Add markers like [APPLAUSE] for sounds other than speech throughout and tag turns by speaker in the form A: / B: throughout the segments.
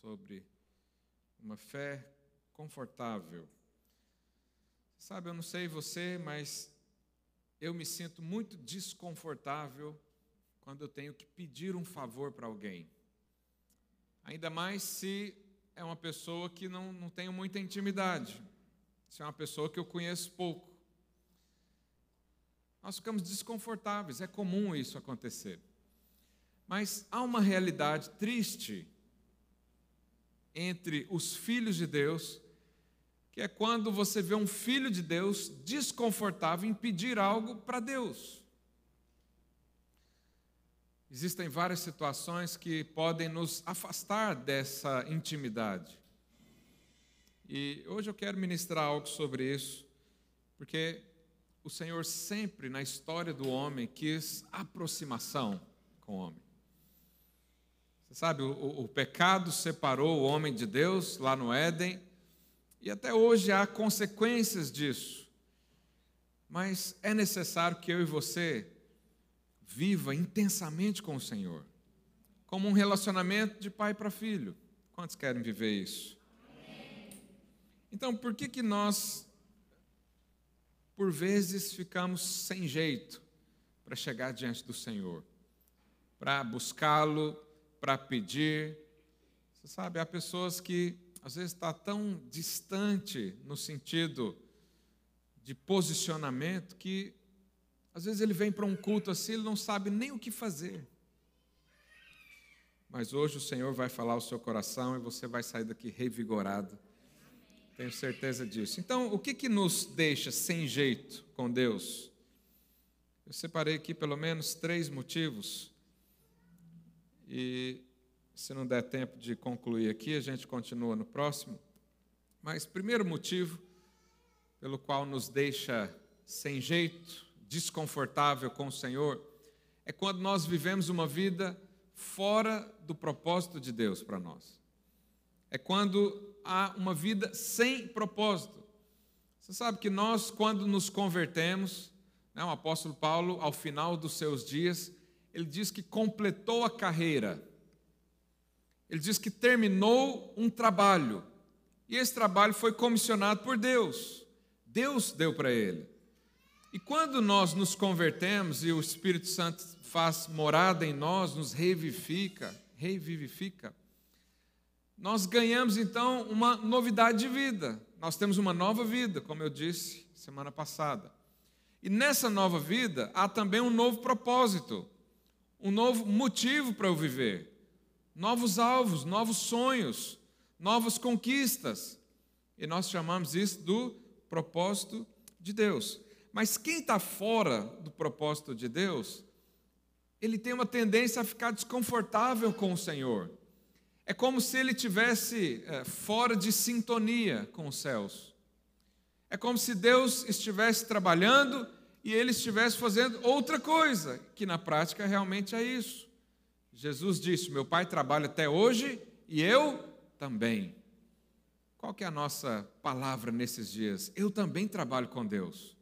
A: sobre uma fé confortável. Sabe, eu não sei você, mas eu me sinto muito desconfortável quando eu tenho que pedir um favor para alguém. Ainda mais se é uma pessoa que não, não tenho muita intimidade, se é uma pessoa que eu conheço pouco. Nós ficamos desconfortáveis, é comum isso acontecer. Mas há uma realidade triste entre os filhos de Deus, que é quando você vê um filho de Deus desconfortável em pedir algo para Deus. Existem várias situações que podem nos afastar dessa intimidade. E hoje eu quero ministrar algo sobre isso, porque o Senhor sempre na história do homem quis aproximação com o homem. Você sabe, o, o, pecado separou o homem de Deus lá no Éden, e até hoje há consequências disso. Mas é necessário que eu e você viva intensamente com o Senhor, como um relacionamento de pai para filho. Quantos querem viver isso? Então, por que que nós por vezes ficamos sem jeito para chegar diante do Senhor, para buscá-lo, para pedir. Você sabe, há pessoas que às vezes está tão distante no sentido de posicionamento que às vezes ele vem para um culto assim, ele não sabe nem o que fazer. Mas hoje o Senhor vai falar o seu coração e você vai sair daqui revigorado. Tenho certeza disso. Então, o que, que nos deixa sem jeito com Deus? Eu separei aqui pelo menos três motivos e se não der tempo de concluir aqui, a gente continua no próximo. Mas primeiro motivo pelo qual nos deixa sem jeito, desconfortável com o Senhor, é quando nós vivemos uma vida fora do propósito de Deus para nós. É quando há uma vida sem propósito. Você sabe que nós, quando nos convertemos, né, o apóstolo Paulo, ao final dos seus dias, ele diz que completou a carreira. Ele diz que terminou um trabalho. E esse trabalho foi comissionado por Deus. Deus deu para ele. E quando nós nos convertemos e o Espírito Santo faz morada em nós, nos revivifica, revivifica, nós ganhamos então uma novidade de vida. Nós temos uma nova vida, como eu disse semana passada. E nessa nova vida há também um novo propósito um novo motivo para eu viver, novos alvos, novos sonhos, novas conquistas. E nós chamamos isso do propósito de Deus. Mas quem está fora do propósito de Deus, ele tem uma tendência a ficar desconfortável com o Senhor. É como se ele tivesse é, fora de sintonia com os céus. É como se Deus estivesse trabalhando e ele estivesse fazendo outra coisa, que na prática realmente é isso. Jesus disse: Meu pai trabalha até hoje e eu também. Qual que é a nossa palavra nesses dias? Eu também trabalho com Deus.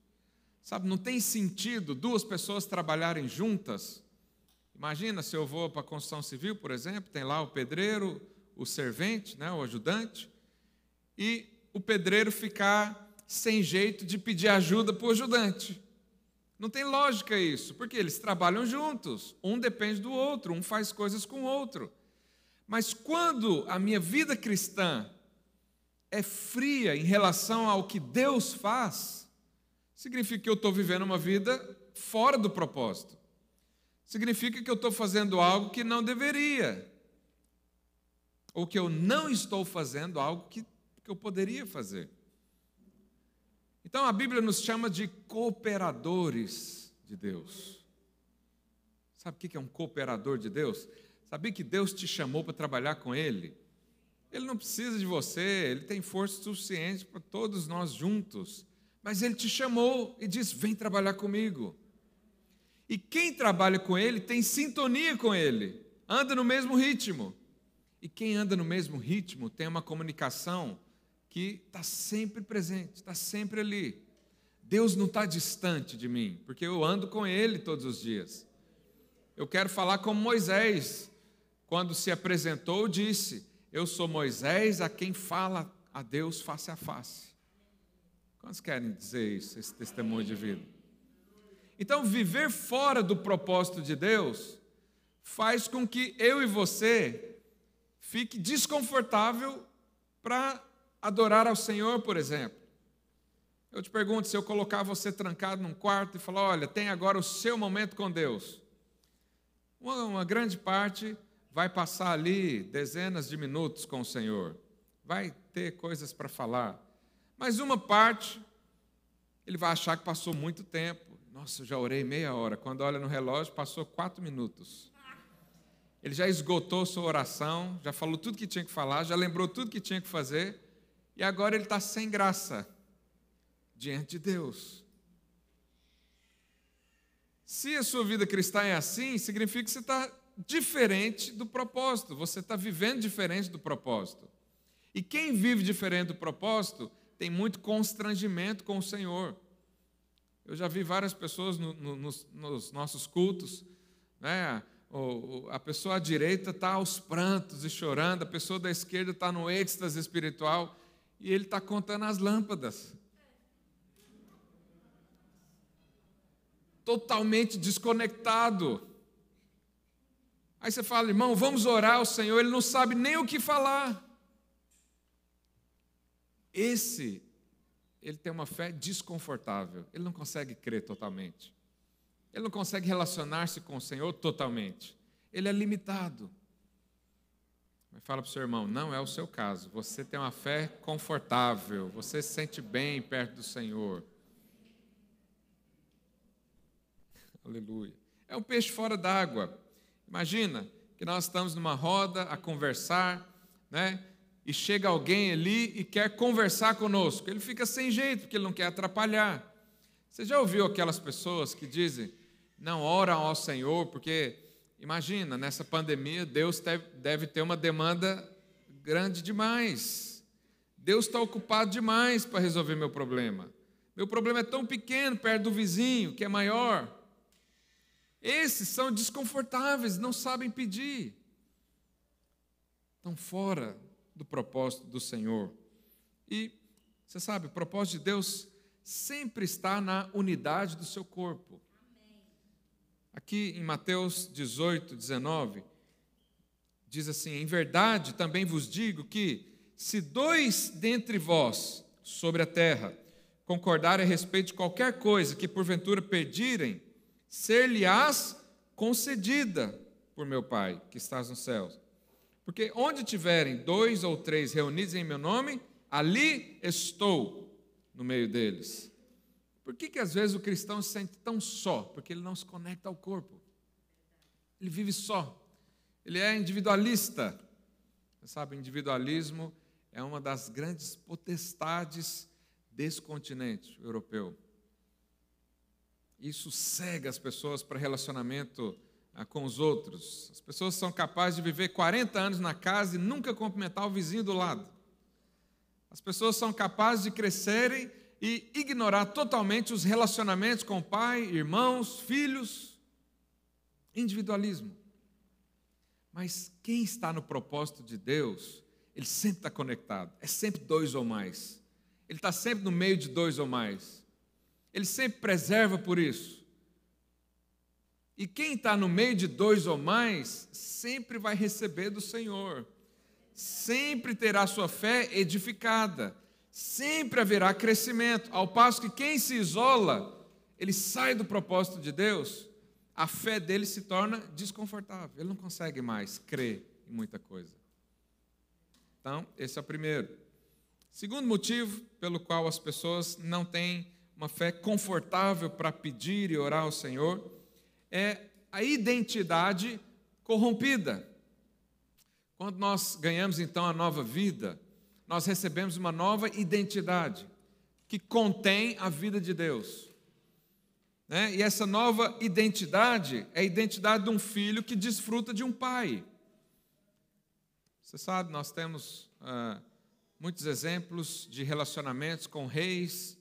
A: Sabe, não tem sentido duas pessoas trabalharem juntas. Imagina se eu vou para a construção civil, por exemplo, tem lá o pedreiro, o servente, né, o ajudante, e o pedreiro ficar sem jeito de pedir ajuda para o ajudante. Não tem lógica isso, porque eles trabalham juntos, um depende do outro, um faz coisas com o outro. Mas quando a minha vida cristã é fria em relação ao que Deus faz, significa que eu estou vivendo uma vida fora do propósito. Significa que eu estou fazendo algo que não deveria. Ou que eu não estou fazendo algo que, que eu poderia fazer. Então a Bíblia nos chama de cooperadores de Deus. Sabe o que é um cooperador de Deus? Sabia que Deus te chamou para trabalhar com Ele? Ele não precisa de você, Ele tem força suficiente para todos nós juntos. Mas Ele te chamou e disse: Vem trabalhar comigo. E quem trabalha com Ele tem sintonia com Ele, anda no mesmo ritmo. E quem anda no mesmo ritmo tem uma comunicação que está sempre presente, está sempre ali. Deus não está distante de mim, porque eu ando com Ele todos os dias. Eu quero falar como Moisés, quando se apresentou, disse: Eu sou Moisés a quem fala a Deus face a face. Quantos querem dizer isso, esse testemunho de vida? Então, viver fora do propósito de Deus faz com que eu e você fique desconfortável para adorar ao Senhor, por exemplo. Eu te pergunto, se eu colocar você trancado num quarto e falar, olha, tem agora o seu momento com Deus. Uma, uma grande parte vai passar ali dezenas de minutos com o Senhor. Vai ter coisas para falar. Mas uma parte, ele vai achar que passou muito tempo. Nossa, eu já orei meia hora. Quando olha no relógio, passou quatro minutos. Ele já esgotou sua oração, já falou tudo que tinha que falar, já lembrou tudo que tinha que fazer, e agora ele está sem graça diante de Deus. Se a sua vida cristã é assim, significa que você está diferente do propósito, você está vivendo diferente do propósito. E quem vive diferente do propósito tem muito constrangimento com o Senhor. Eu já vi várias pessoas no, no, nos, nos, nossos cultos, né? O, a pessoa à direita está aos prantos e chorando, a pessoa da esquerda está no êxtase espiritual e ele está contando as lâmpadas. totalmente desconectado. Aí você fala, irmão, vamos orar ao Senhor, ele não sabe nem o que falar. Esse, ele tem uma fé desconfortável, ele não consegue crer totalmente. Ele não consegue relacionar-se com o Senhor totalmente. Ele é limitado. Mas fala para o seu irmão, não é o seu caso. Você tem uma fé confortável, você se sente bem perto do Senhor. [LAUGHS] Aleluia. É um peixe fora d'água. Imagina que nós estamos numa roda a conversar, né? E chega alguém ali e quer conversar conosco. Ele fica sem jeito, porque ele não quer atrapalhar. Você já ouviu aquelas pessoas que dizem, não oram ao Senhor, porque, imagina, nessa pandemia, Deus deve ter uma demanda grande demais. Deus está ocupado demais para resolver meu problema. Meu problema é tão pequeno perto do vizinho, que é maior. Esses são desconfortáveis, não sabem pedir. Estão fora do propósito do Senhor. E você sabe, o propósito de Deus sempre está na unidade do seu corpo. Aqui em Mateus 18, 19, diz assim: Em verdade também vos digo que, se dois dentre vós sobre a terra concordarem a respeito de qualquer coisa que porventura pedirem, ser-lhe-ás concedida por meu Pai que estás nos céus. Porque onde tiverem dois ou três reunidos em meu nome, ali estou no meio deles. Por que, que às vezes o cristão se sente tão só? Porque ele não se conecta ao corpo. Ele vive só. Ele é individualista. Você sabe, individualismo é uma das grandes potestades desse continente europeu. Isso cega as pessoas para relacionamento ah, com os outros. As pessoas são capazes de viver 40 anos na casa e nunca cumprimentar o vizinho do lado. As pessoas são capazes de crescerem e ignorar totalmente os relacionamentos com o pai, irmãos, filhos. Individualismo. Mas quem está no propósito de Deus, ele sempre está conectado. É sempre dois ou mais. Ele está sempre no meio de dois ou mais. Ele sempre preserva por isso. E quem está no meio de dois ou mais, sempre vai receber do Senhor, sempre terá sua fé edificada, sempre haverá crescimento. Ao passo que quem se isola, ele sai do propósito de Deus, a fé dele se torna desconfortável, ele não consegue mais crer em muita coisa. Então, esse é o primeiro. Segundo motivo pelo qual as pessoas não têm uma fé confortável para pedir e orar ao Senhor, é a identidade corrompida. Quando nós ganhamos então a nova vida, nós recebemos uma nova identidade que contém a vida de Deus. Né? E essa nova identidade é a identidade de um filho que desfruta de um pai. Você sabe, nós temos ah, muitos exemplos de relacionamentos com reis,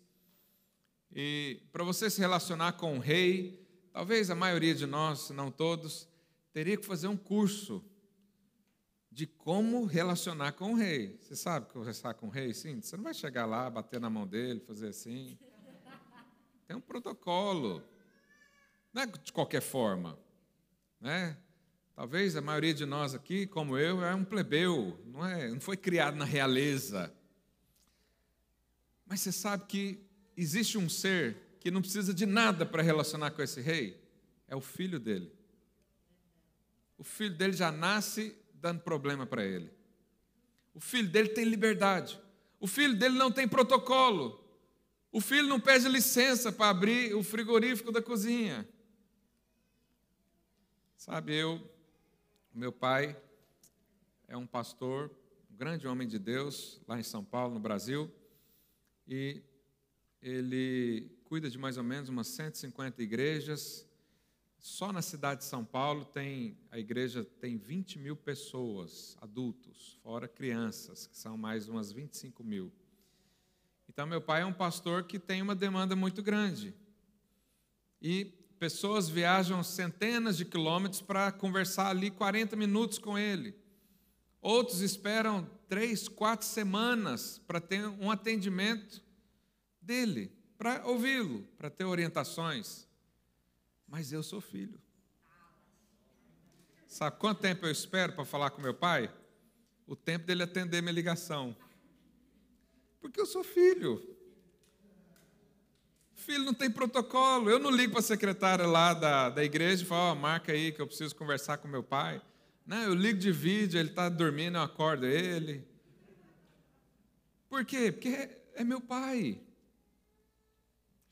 A: e para você se relacionar com um rei, talvez a maioria de nós, se não todos, teria que fazer um curso de como relacionar com o rei. Você sabe conversar com o rei? Sim, você não vai chegar lá, bater na mão dele, fazer assim. Tem um protocolo. Não é de qualquer forma. Né? Talvez a maioria de nós aqui, como eu, é um plebeu, não, é, não foi criado na realeza. Mas você sabe que existe um ser que não precisa de nada para relacionar com esse rei? É o filho dele. O filho dele já nasce dando problema para ele. O filho dele tem liberdade. O filho dele não tem protocolo. O filho não pede licença para abrir o frigorífico da cozinha. Sabe, eu, meu pai é um pastor, um grande homem de Deus, lá em São Paulo, no Brasil, e ele cuida de mais ou menos umas 150 igrejas. Só na cidade de São Paulo tem a igreja tem 20 mil pessoas, adultos, fora crianças, que são mais umas 25 mil. Então, meu pai é um pastor que tem uma demanda muito grande. E Pessoas viajam centenas de quilômetros para conversar ali 40 minutos com ele. Outros esperam três, quatro semanas para ter um atendimento dele, para ouvi-lo, para ter orientações. Mas eu sou filho. Sabe quanto tempo eu espero para falar com meu pai? O tempo dele atender minha ligação. Porque eu sou filho. Filho, não tem protocolo. Eu não ligo para a secretária lá da, da igreja e falo, oh, marca aí que eu preciso conversar com meu pai. Não, eu ligo de vídeo, ele está dormindo, eu acordo ele. Por quê? Porque é, é meu pai.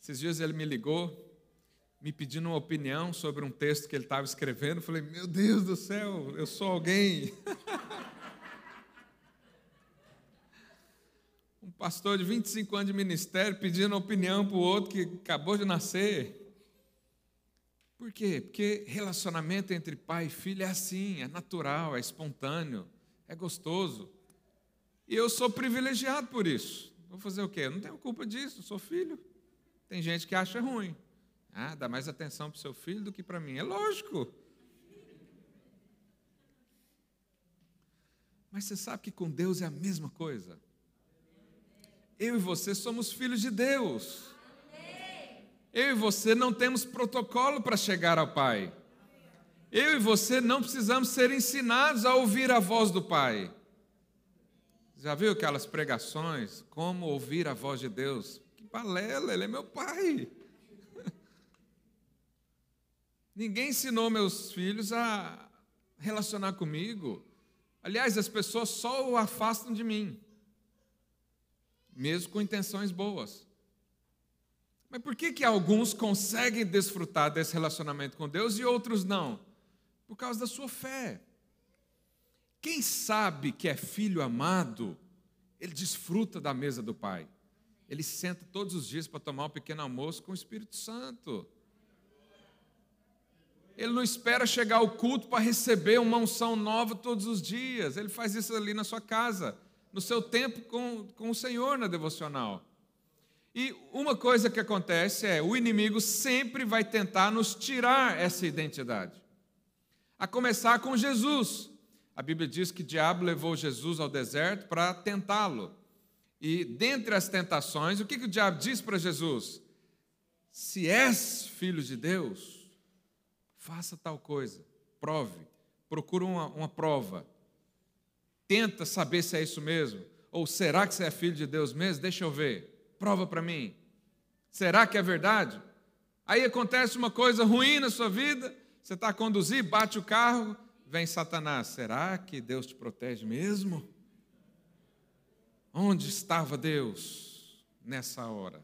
A: Esses dias ele me ligou, me pedindo uma opinião sobre um texto que ele estava escrevendo. Falei, meu Deus do céu, eu sou alguém. [LAUGHS] pastor de 25 anos de ministério pedindo opinião para o outro que acabou de nascer. Por quê? Porque relacionamento entre pai e filho é assim, é natural, é espontâneo, é gostoso. E eu sou privilegiado por isso. Vou fazer o quê? Eu não tenho culpa disso, sou filho. Tem gente que acha ruim. Ah, dá mais atenção para o seu filho do que para mim. É lógico. Mas você sabe que com Deus é a mesma coisa. Eu e você somos filhos de Deus. Eu e você não temos protocolo para chegar ao Pai. Eu e você não precisamos ser ensinados a ouvir a voz do Pai. Já viu aquelas pregações? Como ouvir a voz de Deus? Que balela, Ele é meu Pai. Ninguém ensinou meus filhos a relacionar comigo. Aliás, as pessoas só o afastam de mim mesmo com intenções boas. Mas por que, que alguns conseguem desfrutar desse relacionamento com Deus e outros não? Por causa da sua fé. Quem sabe que é filho amado, ele desfruta da mesa do Pai. Ele senta todos os dias para tomar um pequeno almoço com o Espírito Santo. Ele não espera chegar ao culto para receber uma unção nova todos os dias. Ele faz isso ali na sua casa no seu tempo com, com o Senhor na devocional. E uma coisa que acontece é: o inimigo sempre vai tentar nos tirar essa identidade. A começar com Jesus. A Bíblia diz que o diabo levou Jesus ao deserto para tentá-lo. E dentre as tentações, o que, que o diabo diz para Jesus? Se és filho de Deus, faça tal coisa, prove, procura uma, uma prova. Tenta saber se é isso mesmo. Ou será que você é filho de Deus mesmo? Deixa eu ver. Prova para mim. Será que é verdade? Aí acontece uma coisa ruim na sua vida, você está a conduzir, bate o carro, vem Satanás. Será que Deus te protege mesmo? Onde estava Deus nessa hora?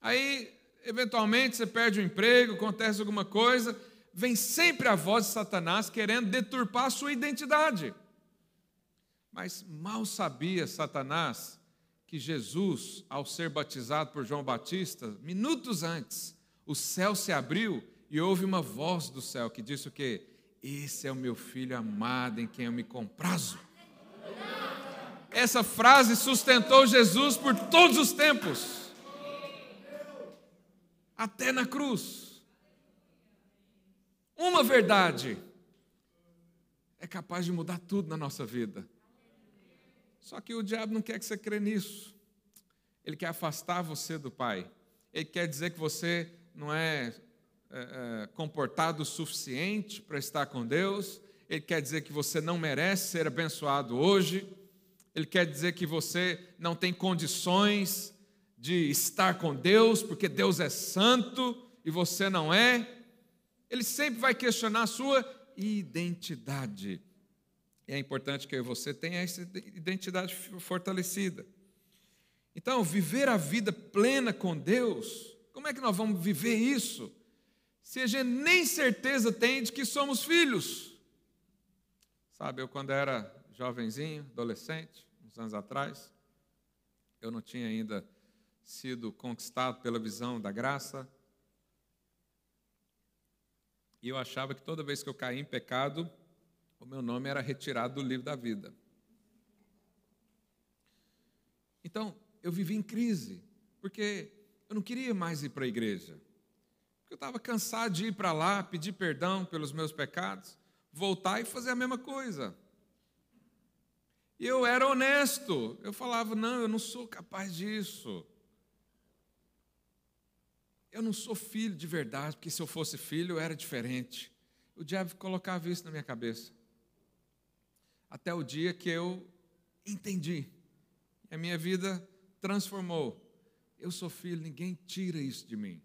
A: Aí, eventualmente, você perde o emprego, acontece alguma coisa, vem sempre a voz de Satanás querendo deturpar a sua identidade. Mas mal sabia Satanás que Jesus, ao ser batizado por João Batista, minutos antes, o céu se abriu e houve uma voz do céu que disse o quê? Esse é o meu filho amado em quem eu me comprazo. Essa frase sustentou Jesus por todos os tempos, até na cruz. Uma verdade é capaz de mudar tudo na nossa vida. Só que o diabo não quer que você crê nisso. Ele quer afastar você do Pai. Ele quer dizer que você não é, é, é comportado o suficiente para estar com Deus. Ele quer dizer que você não merece ser abençoado hoje. Ele quer dizer que você não tem condições de estar com Deus, porque Deus é santo e você não é. Ele sempre vai questionar a sua identidade. E é importante que você tenha essa identidade fortalecida. Então, viver a vida plena com Deus, como é que nós vamos viver isso? Se a gente nem certeza tem de que somos filhos. Sabe, eu quando era jovenzinho, adolescente, uns anos atrás, eu não tinha ainda sido conquistado pela visão da graça, e eu achava que toda vez que eu caía em pecado, o meu nome era retirado do livro da vida. Então, eu vivi em crise, porque eu não queria mais ir para a igreja. Porque eu estava cansado de ir para lá, pedir perdão pelos meus pecados, voltar e fazer a mesma coisa. E eu era honesto. Eu falava: não, eu não sou capaz disso. Eu não sou filho de verdade, porque se eu fosse filho eu era diferente. O diabo colocava isso na minha cabeça. Até o dia que eu entendi. A minha vida transformou. Eu sou filho, ninguém tira isso de mim.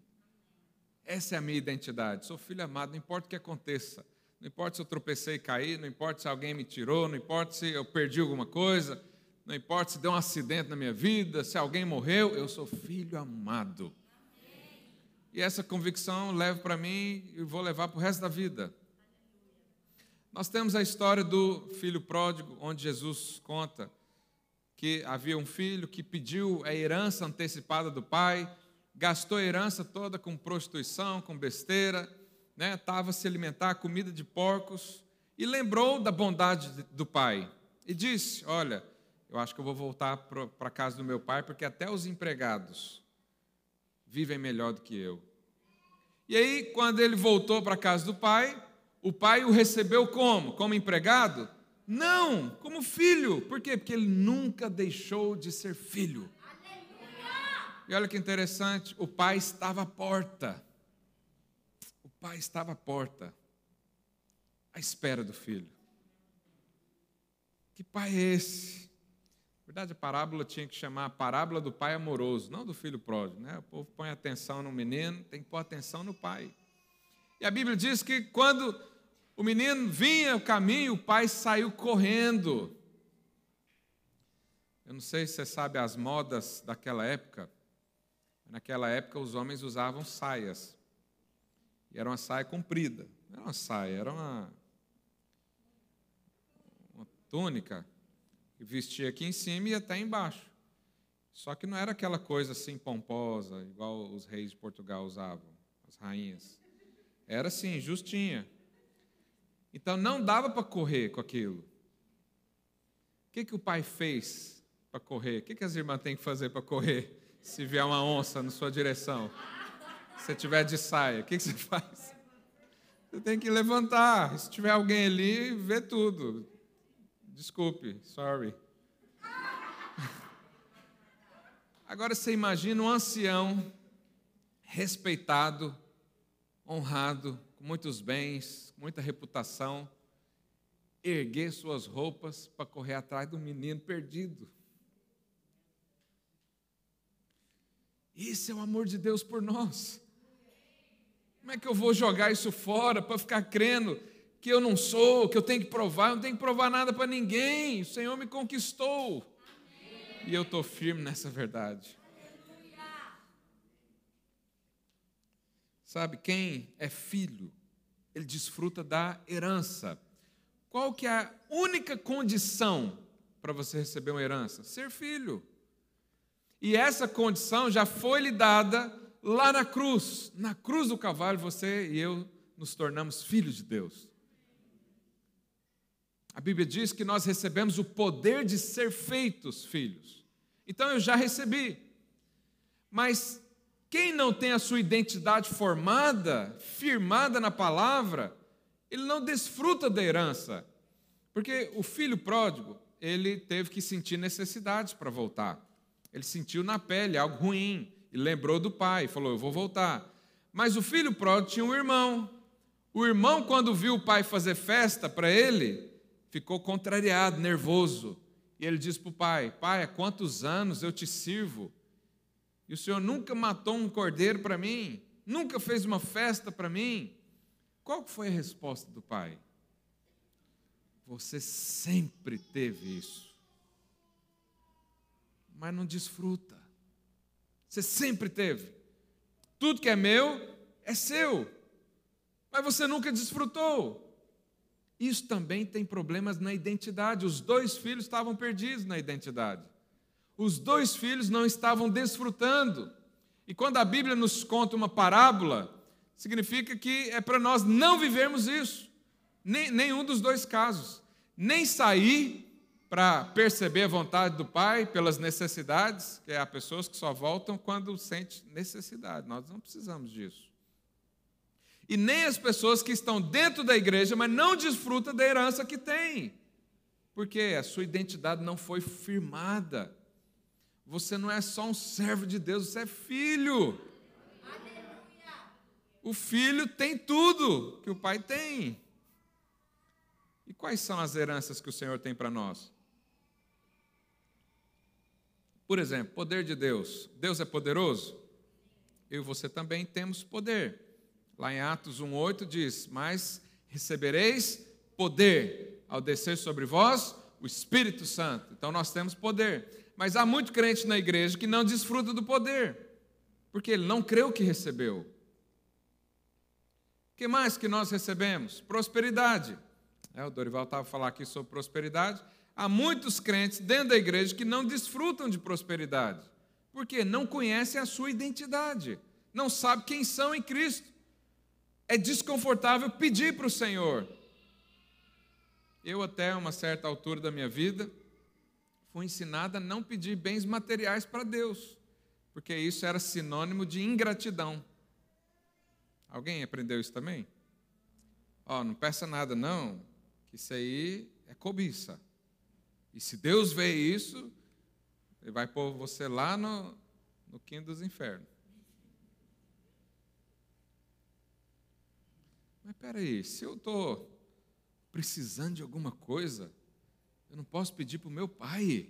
A: Essa é a minha identidade. Sou filho amado, não importa o que aconteça. Não importa se eu tropecei e caí, não importa se alguém me tirou, não importa se eu perdi alguma coisa, não importa se deu um acidente na minha vida, se alguém morreu, eu sou filho amado. E essa convicção levo para mim e vou levar para o resto da vida. Nós temos a história do filho pródigo, onde Jesus conta que havia um filho que pediu a herança antecipada do pai, gastou a herança toda com prostituição, com besteira, né? Tava se alimentar comida de porcos e lembrou da bondade do pai e disse: "Olha, eu acho que eu vou voltar para a casa do meu pai, porque até os empregados vivem melhor do que eu. E aí, quando ele voltou para a casa do pai, o pai o recebeu como? Como empregado? Não, como filho. Por quê? Porque ele nunca deixou de ser filho. E olha que interessante, o pai estava à porta. O pai estava à porta, à espera do filho. Que pai é esse? Verdade, a parábola tinha que chamar a parábola do pai amoroso, não do filho pródigo. Né? O povo põe atenção no menino, tem que pôr atenção no pai. E a Bíblia diz que quando o menino vinha o caminho, o pai saiu correndo. Eu não sei se você sabe as modas daquela época. Naquela época os homens usavam saias. E era uma saia comprida. Não era uma saia, era uma, uma túnica vestia aqui em cima e até embaixo. Só que não era aquela coisa assim pomposa, igual os reis de Portugal usavam, as rainhas. Era assim, justinha. Então não dava para correr com aquilo. O que, que o pai fez para correr? O que, que as irmãs têm que fazer para correr se vier uma onça na sua direção? Se tiver de saia, o que, que você faz? Você tem que levantar. Se tiver alguém ali, vê tudo. Desculpe, sorry. Agora você imagina um ancião respeitado, honrado, com muitos bens, com muita reputação, erguer suas roupas para correr atrás do menino perdido. Isso é o amor de Deus por nós. Como é que eu vou jogar isso fora para ficar crendo que eu não sou, que eu tenho que provar, eu não tenho que provar nada para ninguém. O Senhor me conquistou. E eu estou firme nessa verdade. Sabe, quem é filho, ele desfruta da herança. Qual que é a única condição para você receber uma herança? Ser filho. E essa condição já foi lhe dada lá na cruz. Na cruz do cavalo, você e eu nos tornamos filhos de Deus. A Bíblia diz que nós recebemos o poder de ser feitos filhos. Então eu já recebi. Mas quem não tem a sua identidade formada, firmada na palavra, ele não desfruta da herança. Porque o filho pródigo, ele teve que sentir necessidades para voltar. Ele sentiu na pele algo ruim e lembrou do pai, falou: Eu vou voltar. Mas o filho pródigo tinha um irmão. O irmão, quando viu o pai fazer festa para ele, ficou contrariado, nervoso. E ele disse para o pai: Pai, há quantos anos eu te sirvo? E o senhor nunca matou um cordeiro para mim? Nunca fez uma festa para mim? Qual foi a resposta do pai? Você sempre teve isso, mas não desfruta. Você sempre teve. Tudo que é meu é seu, mas você nunca desfrutou. Isso também tem problemas na identidade. Os dois filhos estavam perdidos na identidade. Os dois filhos não estavam desfrutando. E quando a Bíblia nos conta uma parábola, significa que é para nós não vivermos isso. Nem, nenhum dos dois casos. Nem sair para perceber a vontade do Pai pelas necessidades, que há pessoas que só voltam quando sente necessidade. Nós não precisamos disso. E nem as pessoas que estão dentro da igreja, mas não desfrutam da herança que têm. Porque a sua identidade não foi firmada. Você não é só um servo de Deus, você é filho. O filho tem tudo que o pai tem. E quais são as heranças que o Senhor tem para nós? Por exemplo, poder de Deus. Deus é poderoso? Eu e você também temos poder. Lá em Atos 1,8 diz: Mas recebereis poder ao descer sobre vós o Espírito Santo. Então nós temos poder. Mas há muito crente na igreja que não desfruta do poder, porque ele não creu que recebeu. O que mais que nós recebemos? Prosperidade. É, o Dorival estava falando aqui sobre prosperidade. Há muitos crentes dentro da igreja que não desfrutam de prosperidade, porque não conhecem a sua identidade, não sabem quem são em Cristo. É desconfortável pedir para o Senhor. Eu, até uma certa altura da minha vida, fui ensinada a não pedir bens materiais para Deus, porque isso era sinônimo de ingratidão. Alguém aprendeu isso também? Ó, oh, não peça nada não, que isso aí é cobiça. E se Deus vê isso, ele vai pôr você lá no, no quinto dos infernos. Mas peraí, se eu estou precisando de alguma coisa, eu não posso pedir para o meu pai.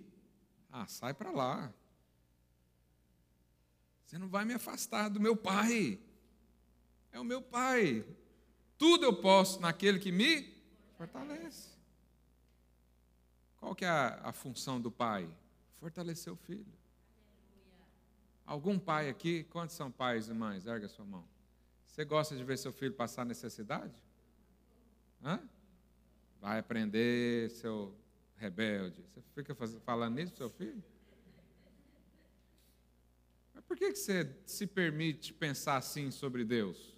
A: Ah, sai para lá. Você não vai me afastar do meu pai. É o meu pai. Tudo eu posso naquele que me fortalece. Qual que é a, a função do pai? Fortalecer o filho. Algum pai aqui, quantos são pais e mães? Erga sua mão. Você gosta de ver seu filho passar necessidade? Hã? Vai aprender, seu rebelde. Você fica falando isso seu filho? Mas por que você se permite pensar assim sobre Deus?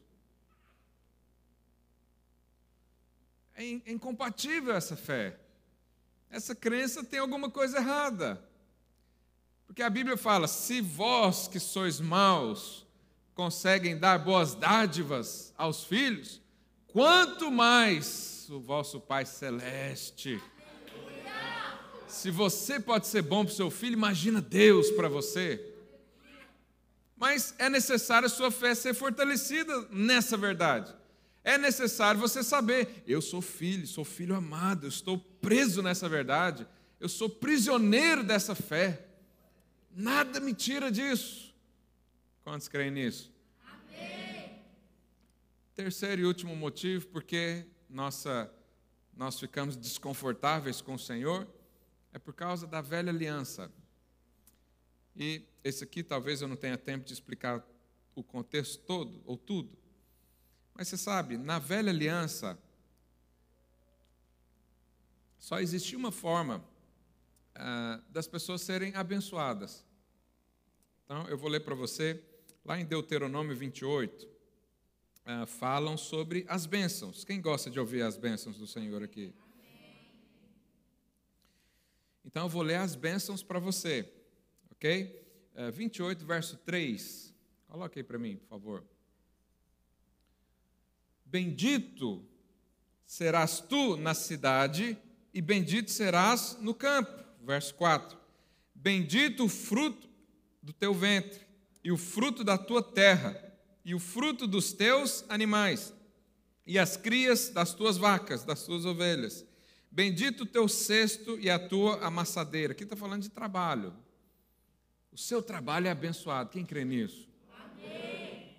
A: É, é incompatível essa fé. Essa crença tem alguma coisa errada. Porque a Bíblia fala: se vós que sois maus conseguem dar boas dádivas aos filhos, quanto mais o vosso Pai Celeste se você pode ser bom para o seu filho, imagina Deus para você. Mas é necessário a sua fé ser fortalecida nessa verdade. É necessário você saber: eu sou filho, sou filho amado, eu estou preso nessa verdade, eu sou prisioneiro dessa fé. Nada me tira disso. Quantos creem nisso? Amém. Terceiro e último motivo, porque nossa, nós ficamos desconfortáveis com o Senhor, é por causa da velha aliança. E esse aqui talvez eu não tenha tempo de explicar o contexto todo ou tudo. Mas você sabe, na velha aliança, só existia uma forma ah, das pessoas serem abençoadas. Então, eu vou ler para você, lá em Deuteronômio 28, ah, falam sobre as bênçãos. Quem gosta de ouvir as bênçãos do Senhor aqui? Então eu vou ler as bênçãos para você, ok? Uh, 28, verso 3. Coloque aí para mim, por favor. Bendito serás tu na cidade e bendito serás no campo. Verso 4. Bendito o fruto do teu ventre, e o fruto da tua terra, e o fruto dos teus animais, e as crias das tuas vacas, das tuas ovelhas. Bendito o teu cesto e a tua amassadeira. Aqui está falando de trabalho. O seu trabalho é abençoado. Quem crê nisso? Amém.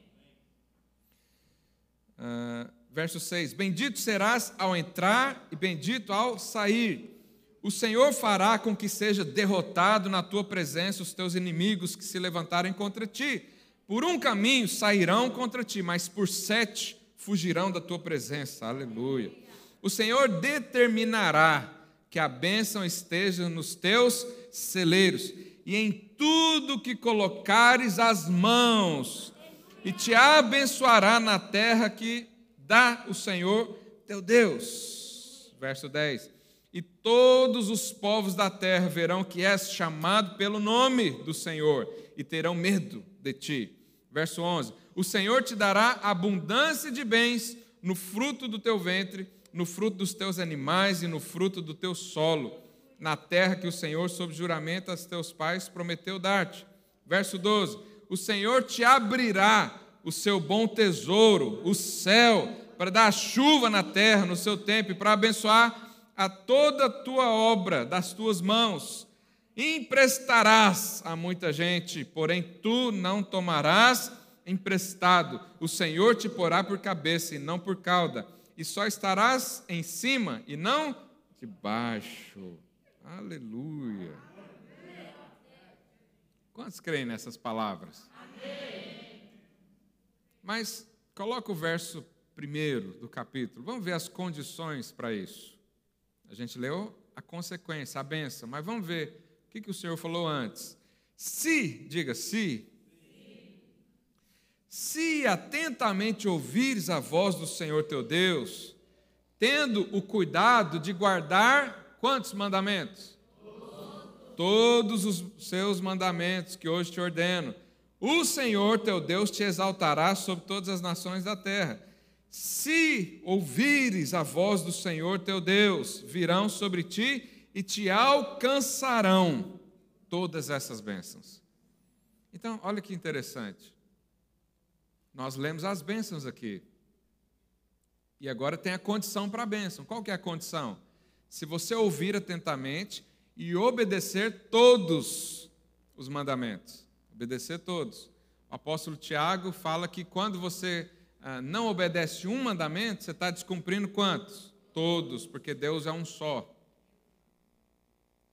A: Uh, verso 6: Bendito serás ao entrar e bendito ao sair. O Senhor fará com que seja derrotado na tua presença os teus inimigos que se levantarem contra ti. Por um caminho sairão contra ti, mas por sete fugirão da tua presença. Aleluia. O Senhor determinará que a bênção esteja nos teus celeiros e em tudo que colocares as mãos, e te abençoará na terra que dá o Senhor teu Deus. Verso 10. E todos os povos da terra verão que és chamado pelo nome do Senhor e terão medo de ti. Verso 11: O Senhor te dará abundância de bens no fruto do teu ventre, no fruto dos teus animais e no fruto do teu solo, na terra que o Senhor, sob juramento aos teus pais, prometeu dar-te. Verso 12: O Senhor te abrirá o seu bom tesouro, o céu, para dar chuva na terra no seu tempo e para abençoar a toda a tua obra das tuas mãos. Emprestarás a muita gente, porém tu não tomarás emprestado. O Senhor te porá por cabeça e não por cauda, e só estarás em cima e não debaixo. Aleluia. Quantos creem nessas palavras? Mas coloca o verso primeiro do capítulo. Vamos ver as condições para isso. A gente leu a consequência, a benção, mas vamos ver o que, que o Senhor falou antes. Se, diga se, se atentamente ouvires a voz do Senhor teu Deus, tendo o cuidado de guardar quantos mandamentos? Todos os seus mandamentos que hoje te ordeno. O Senhor teu Deus te exaltará sobre todas as nações da terra. Se ouvires a voz do Senhor teu Deus, virão sobre ti e te alcançarão todas essas bênçãos. Então, olha que interessante. Nós lemos as bênçãos aqui. E agora tem a condição para a bênção. Qual que é a condição? Se você ouvir atentamente e obedecer todos os mandamentos. Obedecer todos. O apóstolo Tiago fala que quando você não obedece um mandamento, você está descumprindo quantos? Todos, porque Deus é um só.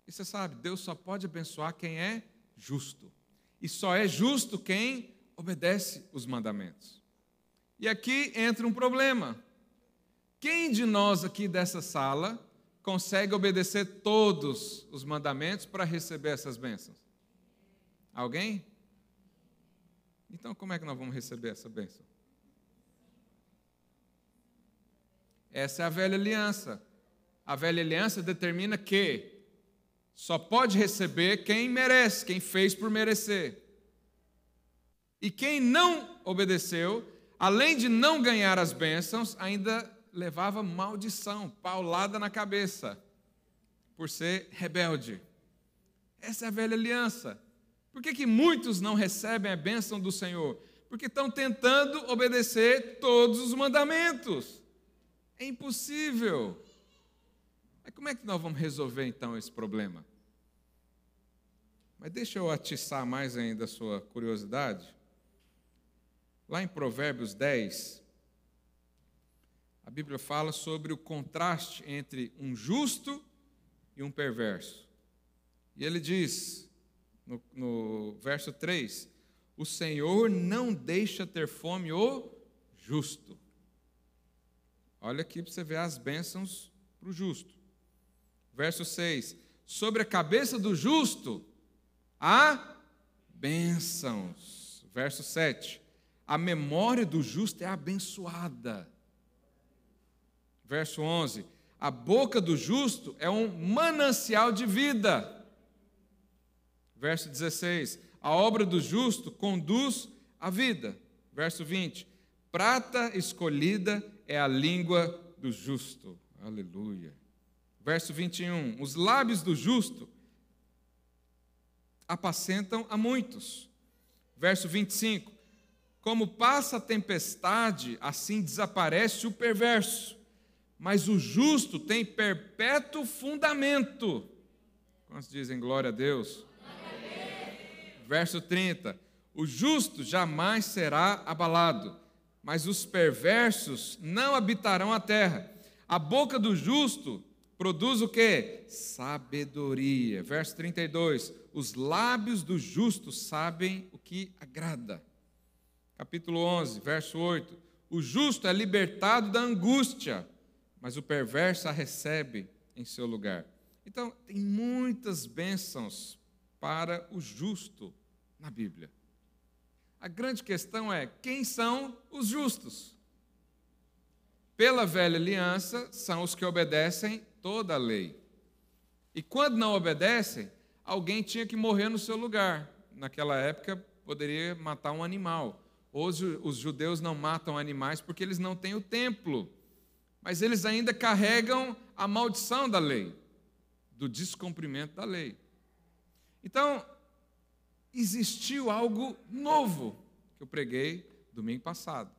A: E você sabe, Deus só pode abençoar quem é justo. E só é justo quem obedece os mandamentos. E aqui entra um problema. Quem de nós aqui dessa sala consegue obedecer todos os mandamentos para receber essas bênçãos? Alguém? Então, como é que nós vamos receber essa bênção? Essa é a velha aliança. A velha aliança determina que só pode receber quem merece, quem fez por merecer. E quem não obedeceu, além de não ganhar as bênçãos, ainda levava maldição, paulada na cabeça, por ser rebelde. Essa é a velha aliança. Por que, que muitos não recebem a bênção do Senhor? Porque estão tentando obedecer todos os mandamentos. É impossível. Mas como é que nós vamos resolver então esse problema? Mas deixa eu atiçar mais ainda a sua curiosidade. Lá em Provérbios 10, a Bíblia fala sobre o contraste entre um justo e um perverso. E ele diz, no, no verso 3, o Senhor não deixa ter fome o justo, Olha aqui para você ver as bênçãos para o justo. Verso 6: Sobre a cabeça do justo há bênçãos. Verso 7: A memória do justo é abençoada. Verso 11: A boca do justo é um manancial de vida. Verso 16: A obra do justo conduz à vida. Verso 20: Prata escolhida é a língua do justo. Aleluia. Verso 21. Os lábios do justo apacentam a muitos. Verso 25. Como passa a tempestade, assim desaparece o perverso, mas o justo tem perpétuo fundamento. Quantos dizem glória a Deus? Verso 30. O justo jamais será abalado, mas os perversos não habitarão a terra. A boca do justo produz o que? Sabedoria. Verso 32. Os lábios do justo sabem o que agrada. Capítulo 11, verso 8. O justo é libertado da angústia, mas o perverso a recebe em seu lugar. Então, tem muitas bênçãos para o justo na Bíblia. A grande questão é: quem são os justos? Pela velha aliança, são os que obedecem toda a lei. E quando não obedecem, alguém tinha que morrer no seu lugar. Naquela época, poderia matar um animal. Hoje, os judeus não matam animais porque eles não têm o templo. Mas eles ainda carregam a maldição da lei, do descumprimento da lei. Então, existiu algo novo que eu preguei domingo passado.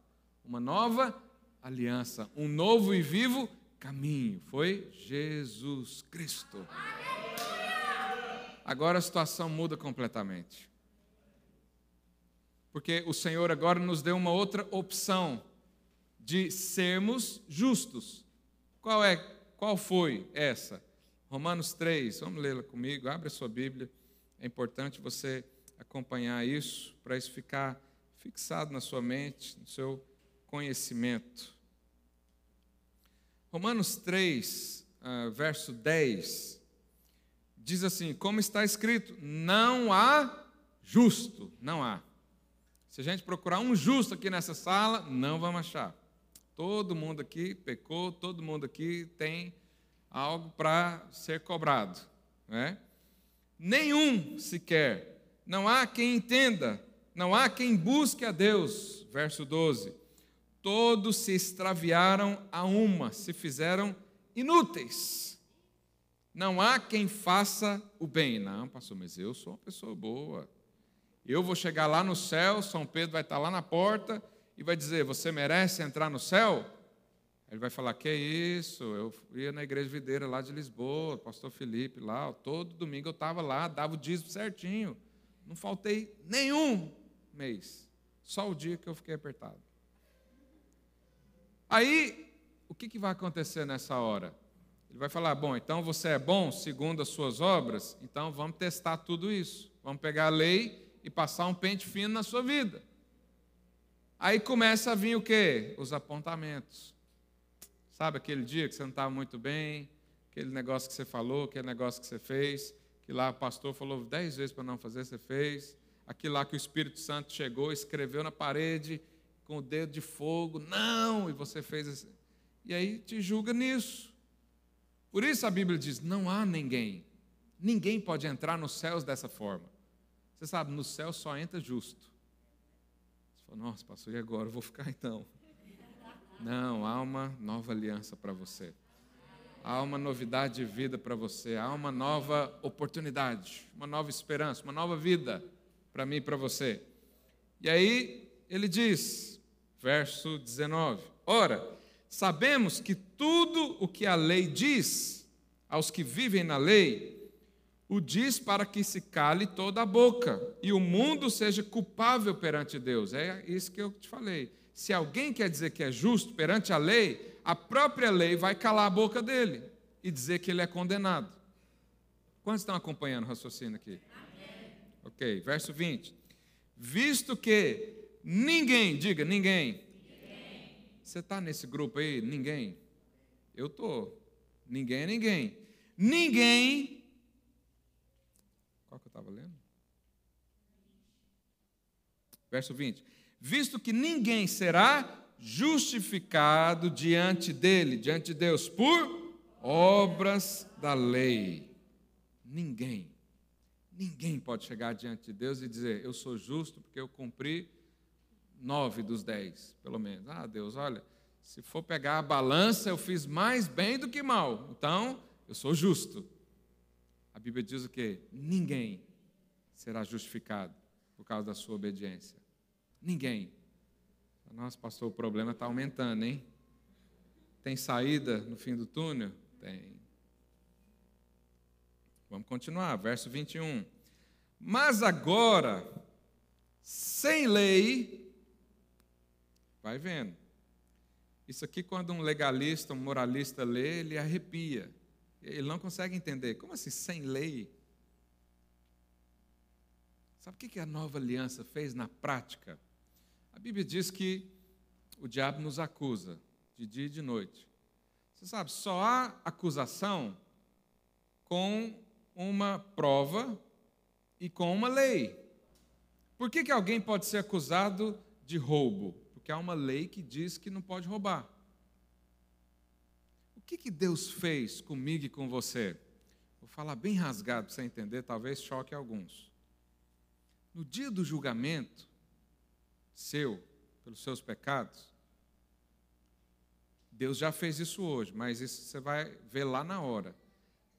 A: Uma nova aliança, um novo e vivo caminho. Foi Jesus Cristo. Agora a situação muda completamente. Porque o Senhor agora nos deu uma outra opção de sermos justos. Qual é? Qual foi essa? Romanos 3, vamos lê-la comigo, abre a sua Bíblia. É importante você acompanhar isso para isso ficar fixado na sua mente, no seu conhecimento. Romanos 3, uh, verso 10, diz assim: Como está escrito, não há justo, não há. Se a gente procurar um justo aqui nessa sala, não vamos achar. Todo mundo aqui pecou, todo mundo aqui tem algo para ser cobrado. Né? Nenhum sequer. Não há quem entenda, não há quem busque a Deus. Verso 12 todos se extraviaram a uma, se fizeram inúteis. Não há quem faça o bem. Não, pastor, mas eu sou uma pessoa boa. Eu vou chegar lá no céu, São Pedro vai estar lá na porta e vai dizer: Você merece entrar no céu? Ele vai falar: Que é isso? Eu ia na igreja videira lá de Lisboa, pastor Felipe lá, todo domingo eu estava lá, dava o dízimo certinho. Não faltei nenhum mês, só o dia que eu fiquei apertado. Aí, o que, que vai acontecer nessa hora? Ele vai falar: bom, então você é bom segundo as suas obras, então vamos testar tudo isso. Vamos pegar a lei e passar um pente fino na sua vida. Aí começa a vir o quê? Os apontamentos. Sabe aquele dia que você não estava muito bem, aquele negócio que você falou, aquele negócio que você fez, que lá o pastor falou dez vezes para não fazer, você fez. Aquilo lá que o Espírito Santo chegou, escreveu na parede com o dedo de fogo, não, e você fez assim. E aí te julga nisso. Por isso a Bíblia diz: não há ninguém, ninguém pode entrar nos céus dessa forma. Você sabe, no céu só entra justo. Você fala, nossa, pastor, e agora? Eu vou ficar então. Não, há uma nova aliança para você. Há uma novidade de vida para você. Há uma nova oportunidade, uma nova esperança, uma nova vida para mim e para você. E aí ele diz: verso 19. Ora, sabemos que tudo o que a lei diz aos que vivem na lei, o diz para que se cale toda a boca e o mundo seja culpável perante Deus. É isso que eu te falei. Se alguém quer dizer que é justo perante a lei, a própria lei vai calar a boca dele e dizer que ele é condenado. Quantos estão acompanhando o raciocínio aqui? Amém. Ok, verso 20. Visto que Ninguém, diga, ninguém. ninguém. Você está nesse grupo aí? Ninguém? Eu estou. Ninguém é ninguém. Ninguém. Qual que eu estava lendo? Verso 20. Visto que ninguém será justificado diante dele, diante de Deus, por obras da lei. Ninguém. Ninguém pode chegar diante de Deus e dizer: Eu sou justo porque eu cumpri nove dos dez, pelo menos. Ah, Deus, olha, se for pegar a balança, eu fiz mais bem do que mal. Então, eu sou justo. A Bíblia diz o quê? Ninguém será justificado por causa da sua obediência. Ninguém. Nossa, pastor, o problema está aumentando, hein? Tem saída no fim do túnel? Tem. Vamos continuar, verso 21. Mas agora, sem lei, vai vendo. Isso aqui, quando um legalista, um moralista lê, ele arrepia. Ele não consegue entender. Como assim, sem lei? Sabe o que a nova aliança fez na prática? A Bíblia diz que o diabo nos acusa de dia e de noite. Você sabe, só há acusação com uma prova e com uma lei. Por que, que alguém pode ser acusado de roubo? Porque há uma lei que diz que não pode roubar. O que, que Deus fez comigo e com você? Vou falar bem rasgado para você entender, talvez choque alguns. No dia do julgamento seu, pelos seus pecados, Deus já fez isso hoje, mas isso você vai ver lá na hora.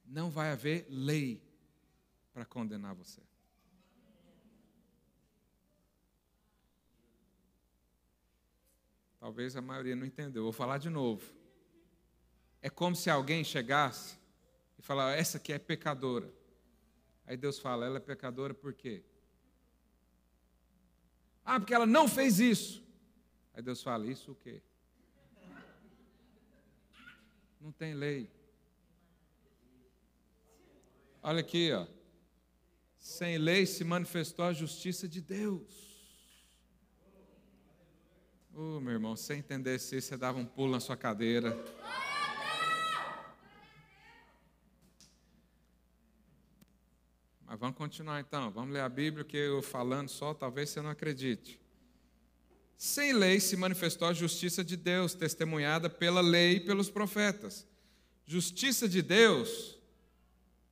A: Não vai haver lei para condenar você. Talvez a maioria não entendeu. Vou falar de novo. É como se alguém chegasse e falasse: essa aqui é pecadora. Aí Deus fala: ela é pecadora por quê? Ah, porque ela não fez isso. Aí Deus fala: Isso o quê? Não tem lei. Olha aqui, ó. Sem lei se manifestou a justiça de Deus. Oh, meu irmão, se você entendesse isso, você dava um pulo na sua cadeira. Mas vamos continuar então. Vamos ler a Bíblia, que eu falando só, talvez você não acredite. Sem lei se manifestou a justiça de Deus, testemunhada pela lei e pelos profetas. Justiça de Deus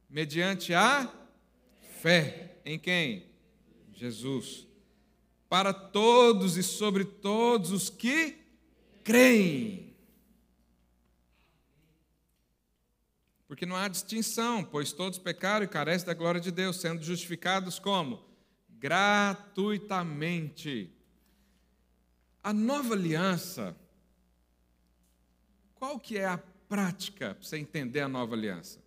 A: mediante a fé. Em quem? Jesus. Para todos e sobre todos os que creem. Porque não há distinção, pois todos pecaram e carecem da glória de Deus, sendo justificados como? Gratuitamente. A nova aliança, qual que é a prática para você entender a nova aliança?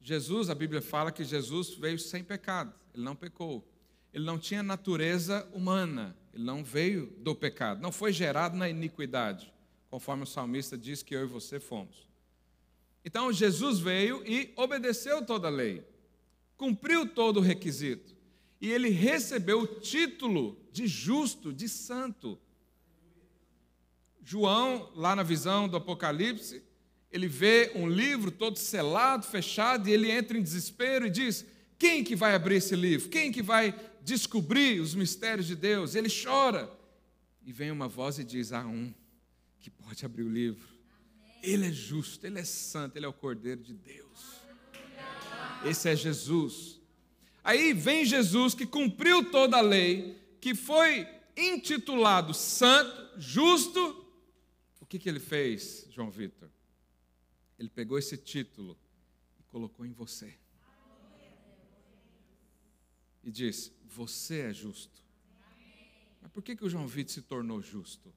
A: Jesus, a Bíblia fala que Jesus veio sem pecado, ele não pecou. Ele não tinha natureza humana, ele não veio do pecado, não foi gerado na iniquidade, conforme o salmista diz que eu e você fomos. Então Jesus veio e obedeceu toda a lei, cumpriu todo o requisito, e ele recebeu o título de justo, de santo. João, lá na visão do Apocalipse, ele vê um livro todo selado, fechado, e ele entra em desespero e diz: Quem que vai abrir esse livro? Quem que vai descobrir os mistérios de Deus? Ele chora. E vem uma voz e diz: Há um que pode abrir o livro. Ele é justo, ele é santo, ele é o Cordeiro de Deus. Esse é Jesus. Aí vem Jesus que cumpriu toda a lei, que foi intitulado santo, justo. O que, que ele fez, João Vitor? Ele pegou esse título e colocou em você. E disse: Você é justo. Mas por que, que o João Vitor se tornou justo?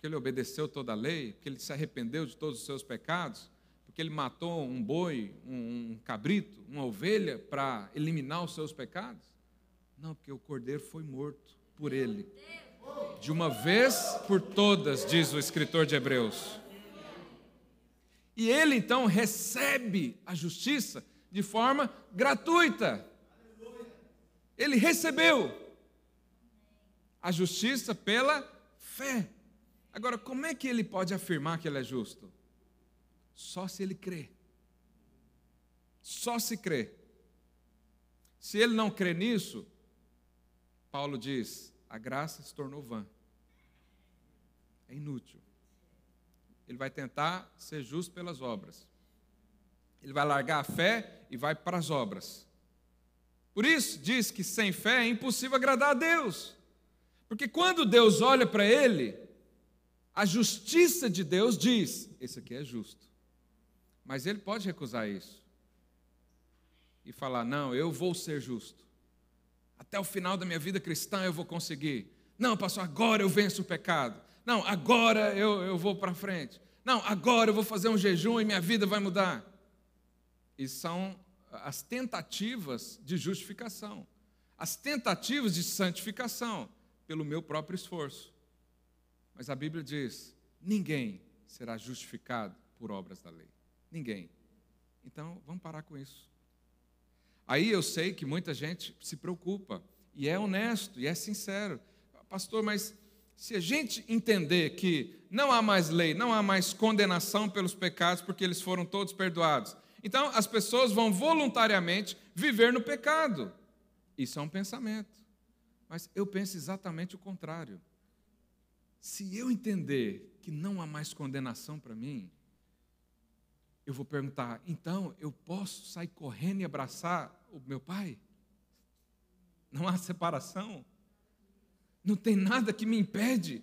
A: Porque ele obedeceu toda a lei, porque ele se arrependeu de todos os seus pecados, porque ele matou um boi, um, cabrito, uma ovelha para eliminar os seus pecados? Não, porque o cordeiro foi morto por ele. De uma vez por todas, diz o escritor de Hebreus. E ele então recebe a justiça de forma gratuita. Ele recebeu a justiça pela fé. Agora, como é que ele pode afirmar que ele é justo? Só se ele crê. Só se crê. Se ele não crê nisso, Paulo diz: a graça se tornou vã. É inútil. Ele vai tentar ser justo pelas obras. Ele vai largar a fé e vai para as obras. Por isso, diz que sem fé é impossível agradar a Deus. Porque quando Deus olha para ele, a justiça de Deus diz: esse aqui é justo. Mas ele pode recusar isso e falar: não, eu vou ser justo. Até o final da minha vida cristã eu vou conseguir. Não, pastor, agora eu venço o pecado. Não, agora eu, eu vou para frente. Não, agora eu vou fazer um jejum e minha vida vai mudar. E são as tentativas de justificação, as tentativas de santificação pelo meu próprio esforço. Mas a Bíblia diz: ninguém será justificado por obras da lei. Ninguém. Então, vamos parar com isso. Aí eu sei que muita gente se preocupa, e é honesto, e é sincero. Pastor, mas se a gente entender que não há mais lei, não há mais condenação pelos pecados, porque eles foram todos perdoados, então as pessoas vão voluntariamente viver no pecado. Isso é um pensamento. Mas eu penso exatamente o contrário. Se eu entender que não há mais condenação para mim, eu vou perguntar: então eu posso sair correndo e abraçar o meu pai? Não há separação? Não tem nada que me impede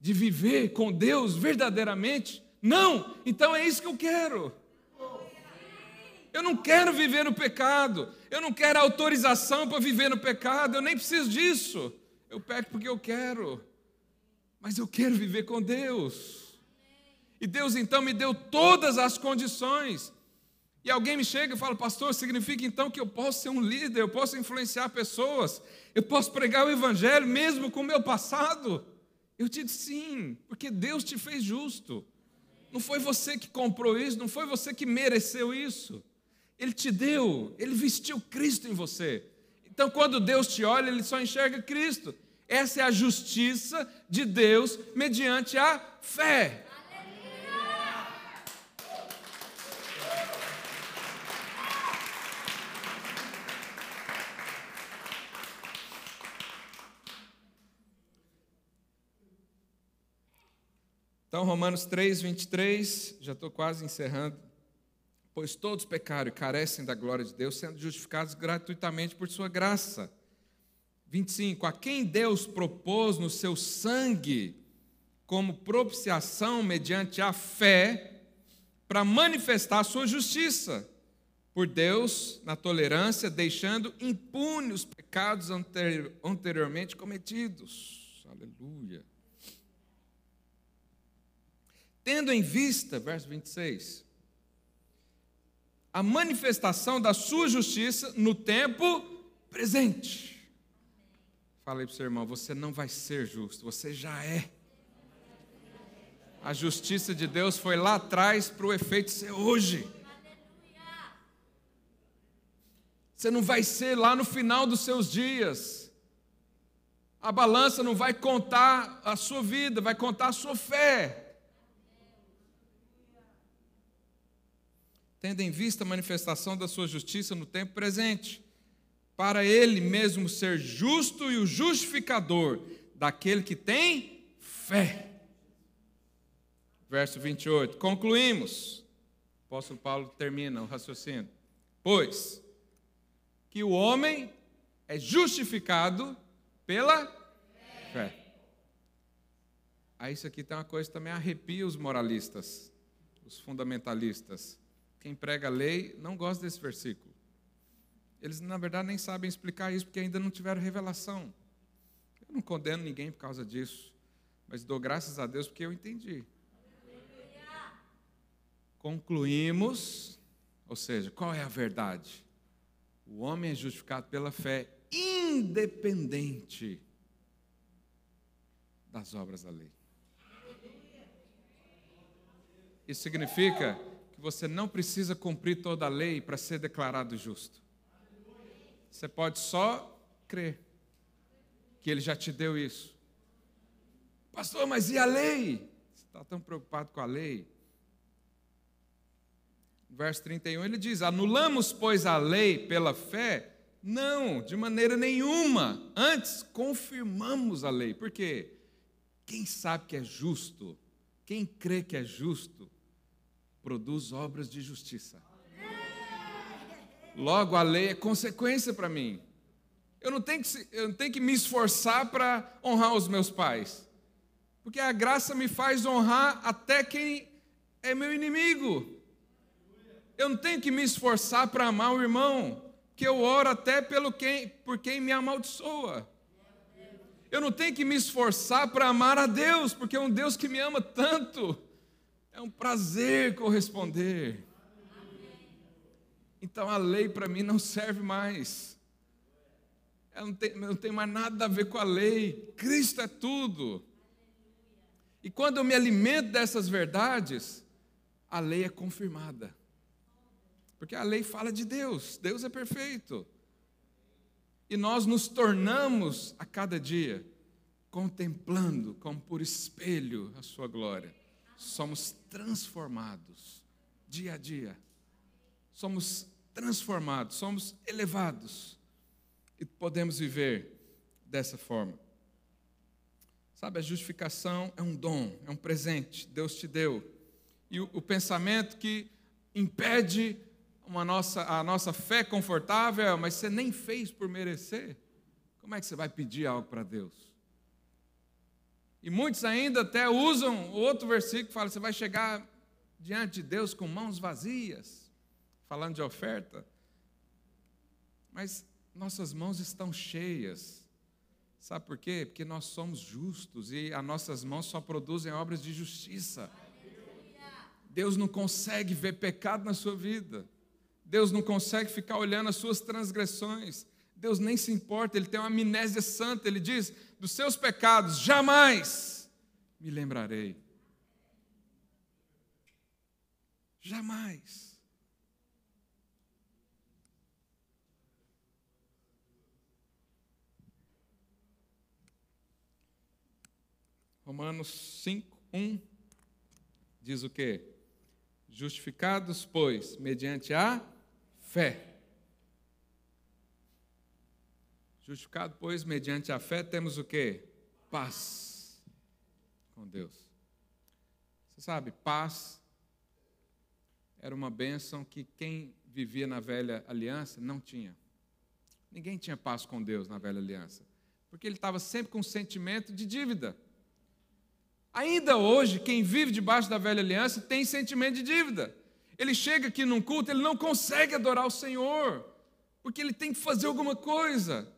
A: de viver com Deus verdadeiramente? Não! Então é isso que eu quero. Eu não quero viver no pecado. Eu não quero autorização para viver no pecado. Eu nem preciso disso. Eu peco porque eu quero. Mas eu quero viver com Deus. E Deus então me deu todas as condições. E alguém me chega e fala, pastor, significa então que eu posso ser um líder, eu posso influenciar pessoas, eu posso pregar o evangelho mesmo com o meu passado? Eu digo sim, porque Deus te fez justo. Não foi você que comprou isso, não foi você que mereceu isso. Ele te deu, ele vestiu Cristo em você. Então, quando Deus te olha, ele só enxerga Cristo. Essa é a justiça de Deus mediante a fé. Então, Romanos 3, 23, já estou quase encerrando. Pois todos pecaram e carecem da glória de Deus, sendo justificados gratuitamente por sua graça. 25. A quem Deus propôs no seu sangue como propiciação mediante a fé, para manifestar a sua justiça, por Deus, na tolerância, deixando impunes os pecados anteriormente cometidos. Aleluia. Tendo em vista, verso 26, a manifestação da sua justiça no tempo presente. Falei para o seu irmão, você não vai ser justo, você já é. A justiça de Deus foi lá atrás para o efeito ser hoje. Você não vai ser lá no final dos seus dias. A balança não vai contar a sua vida, vai contar a sua fé. tendo em vista a manifestação da sua justiça no tempo presente, para ele mesmo ser justo e o justificador daquele que tem fé. Verso 28. Concluímos. O apóstolo Paulo termina o raciocínio. Pois que o homem é justificado pela fé. Aí isso aqui tem uma coisa que também arrepia os moralistas, os fundamentalistas quem prega a lei não gosta desse versículo. Eles, na verdade, nem sabem explicar isso porque ainda não tiveram revelação. Eu não condeno ninguém por causa disso, mas dou graças a Deus porque eu entendi. Concluímos, ou seja, qual é a verdade? O homem é justificado pela fé, independente das obras da lei. Isso significa você não precisa cumprir toda a lei para ser declarado justo. Você pode só crer que Ele já te deu isso. Pastor, mas e a lei? Você está tão preocupado com a lei? Verso 31 ele diz: Anulamos, pois, a lei pela fé? Não, de maneira nenhuma. Antes, confirmamos a lei. Por quê? Quem sabe que é justo, quem crê que é justo, produz obras de justiça. Logo, a lei é consequência para mim. Eu não, tenho que, eu não tenho que me esforçar para honrar os meus pais, porque a graça me faz honrar até quem é meu inimigo. Eu não tenho que me esforçar para amar o irmão, que eu oro até pelo quem, por quem me amaldiçoa. Eu não tenho que me esforçar para amar a Deus, porque é um Deus que me ama tanto. É um prazer corresponder. Então a lei para mim não serve mais. Ela não tem, não mais nada a ver com a lei. Cristo é tudo. E quando eu me alimento dessas verdades, a lei é confirmada. Porque a lei fala de Deus, Deus é perfeito. E nós nos tornamos a cada dia contemplando como por espelho a sua glória. Somos transformados dia a dia. Somos transformados, somos elevados e podemos viver dessa forma. Sabe, a justificação é um dom, é um presente, Deus te deu. E o, o pensamento que impede uma nossa, a nossa fé confortável, é, mas você nem fez por merecer, como é que você vai pedir algo para Deus? E muitos ainda até usam outro versículo que fala: você vai chegar diante de Deus com mãos vazias falando de oferta, mas nossas mãos estão cheias. Sabe por quê? Porque nós somos justos e as nossas mãos só produzem obras de justiça. Deus não consegue ver pecado na sua vida. Deus não consegue ficar olhando as suas transgressões. Deus nem se importa, ele tem uma amnésia santa. Ele diz: dos seus pecados jamais me lembrarei. Jamais. Romanos 5, 1 diz o quê? Justificados, pois, mediante a fé. Justificado, pois, mediante a fé, temos o quê? Paz com Deus. Você sabe, paz era uma bênção que quem vivia na velha aliança não tinha. Ninguém tinha paz com Deus na velha aliança, porque ele estava sempre com um sentimento de dívida. Ainda hoje, quem vive debaixo da velha aliança tem sentimento de dívida. Ele chega aqui num culto, ele não consegue adorar o Senhor, porque ele tem que fazer alguma coisa.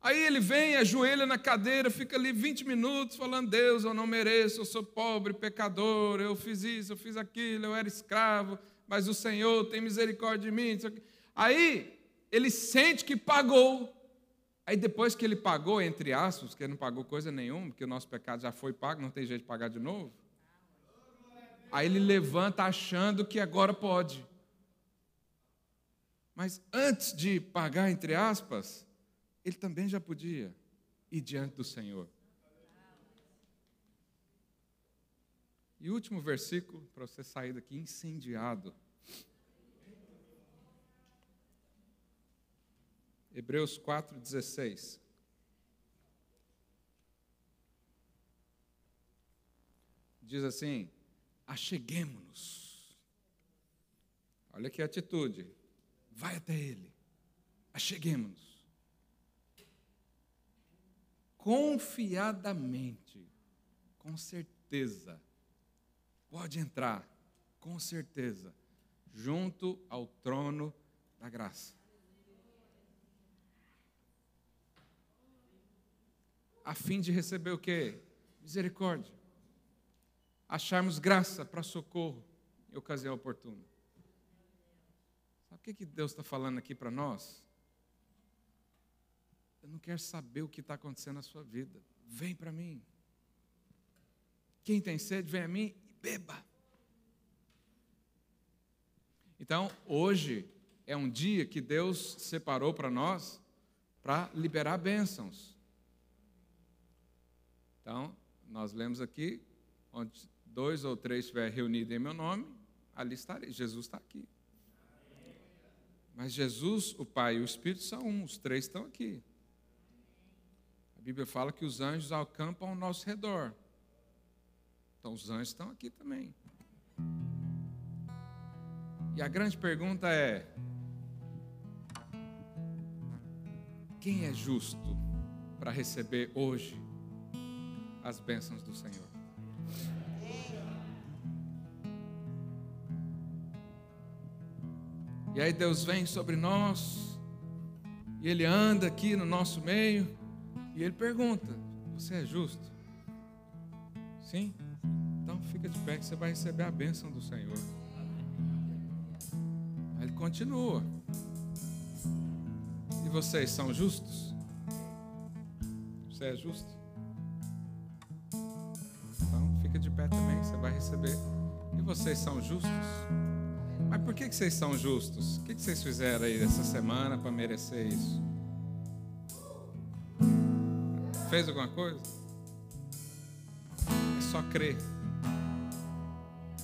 A: Aí ele vem, ajoelha na cadeira, fica ali 20 minutos falando: Deus, eu não mereço, eu sou pobre, pecador, eu fiz isso, eu fiz aquilo, eu era escravo, mas o Senhor tem misericórdia de mim. Aí ele sente que pagou, Aí depois que ele pagou, entre aspas, porque ele não pagou coisa nenhuma, porque o nosso pecado já foi pago, não tem jeito de pagar de novo. Aí ele levanta achando que agora pode. Mas antes de pagar, entre aspas, ele também já podia ir diante do Senhor. E último versículo, para você sair daqui incendiado. Hebreus 4,16. Diz assim: acheguemos-nos. Olha que atitude. Vai até Ele. Acheguemos-nos. Confiadamente, com certeza, pode entrar, com certeza, junto ao trono da graça a fim de receber o quê? Misericórdia. Acharmos graça para socorro em ocasião oportuna. Sabe o que, que Deus está falando aqui para nós? Eu não quero saber o que está acontecendo na sua vida. Vem para mim. Quem tem sede, vem a mim e beba. Então, hoje é um dia que Deus separou para nós para liberar bênçãos. Então, nós lemos aqui, onde dois ou três estiverem reunidos em meu nome, ali estarei. Jesus está aqui. Mas Jesus, o Pai e o Espírito são um, os três estão aqui. A Bíblia fala que os anjos acampam ao nosso redor. Então, os anjos estão aqui também. E a grande pergunta é: quem é justo para receber hoje as bênçãos do Senhor. E aí Deus vem sobre nós, e Ele anda aqui no nosso meio, e Ele pergunta: Você é justo? Sim? Então fica de pé que você vai receber a bênção do Senhor. Aí Ele continua. E vocês são justos? Você é justo? Receber. E vocês são justos? Mas por que, vocês são justos? O que, que vocês fizeram aí essa semana para merecer isso? Fez alguma coisa? É só crer.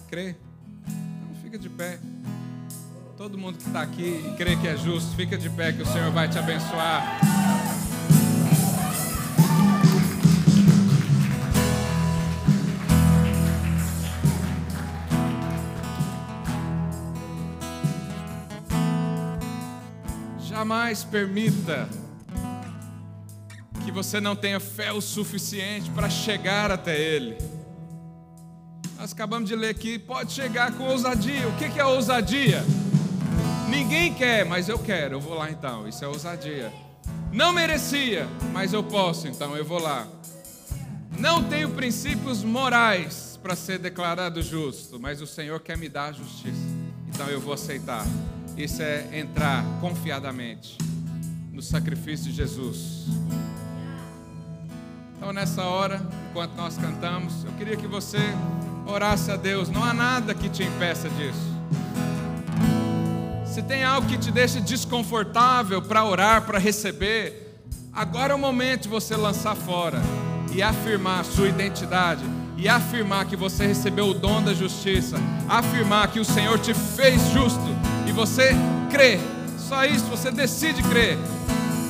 A: Crer. Então fica de pé. Todo mundo que está aqui e crê que é justo, fica de pé que o Senhor vai te abençoar. Jamais permita que você não tenha fé o suficiente para chegar até Ele. Nós acabamos de ler aqui, pode chegar com ousadia. O que é ousadia? Ninguém quer, mas eu quero, eu vou lá então. Isso é ousadia. Não merecia, mas eu posso, então eu vou lá. Não tenho princípios morais para ser declarado justo, mas o Senhor quer me dar a justiça. Então eu vou aceitar. Isso é entrar confiadamente no sacrifício de Jesus. Então, nessa hora, enquanto nós cantamos, eu queria que você orasse a Deus. Não há nada que te impeça disso. Se tem algo que te deixa desconfortável para orar, para receber, agora é o momento de você lançar fora e afirmar a sua identidade e afirmar que você recebeu o dom da justiça, afirmar que o Senhor te fez justo você crê. Só isso, você decide crer.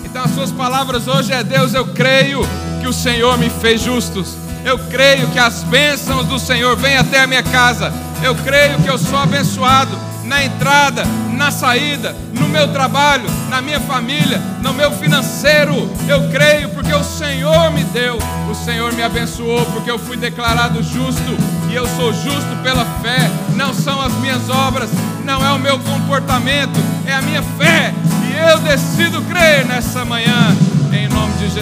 A: Então as suas palavras hoje é Deus, eu creio que o Senhor me fez justos. Eu creio que as bênçãos do Senhor vêm até a minha casa. Eu creio que eu sou abençoado na entrada, na saída, no meu trabalho, na minha família, no meu financeiro. Eu creio porque o Senhor me deu, o Senhor me abençoou, porque eu fui declarado justo e eu sou justo pela fé. Não são as minhas obras, não é o meu comportamento, é a minha fé. E eu decido crer nessa manhã, em nome de Jesus.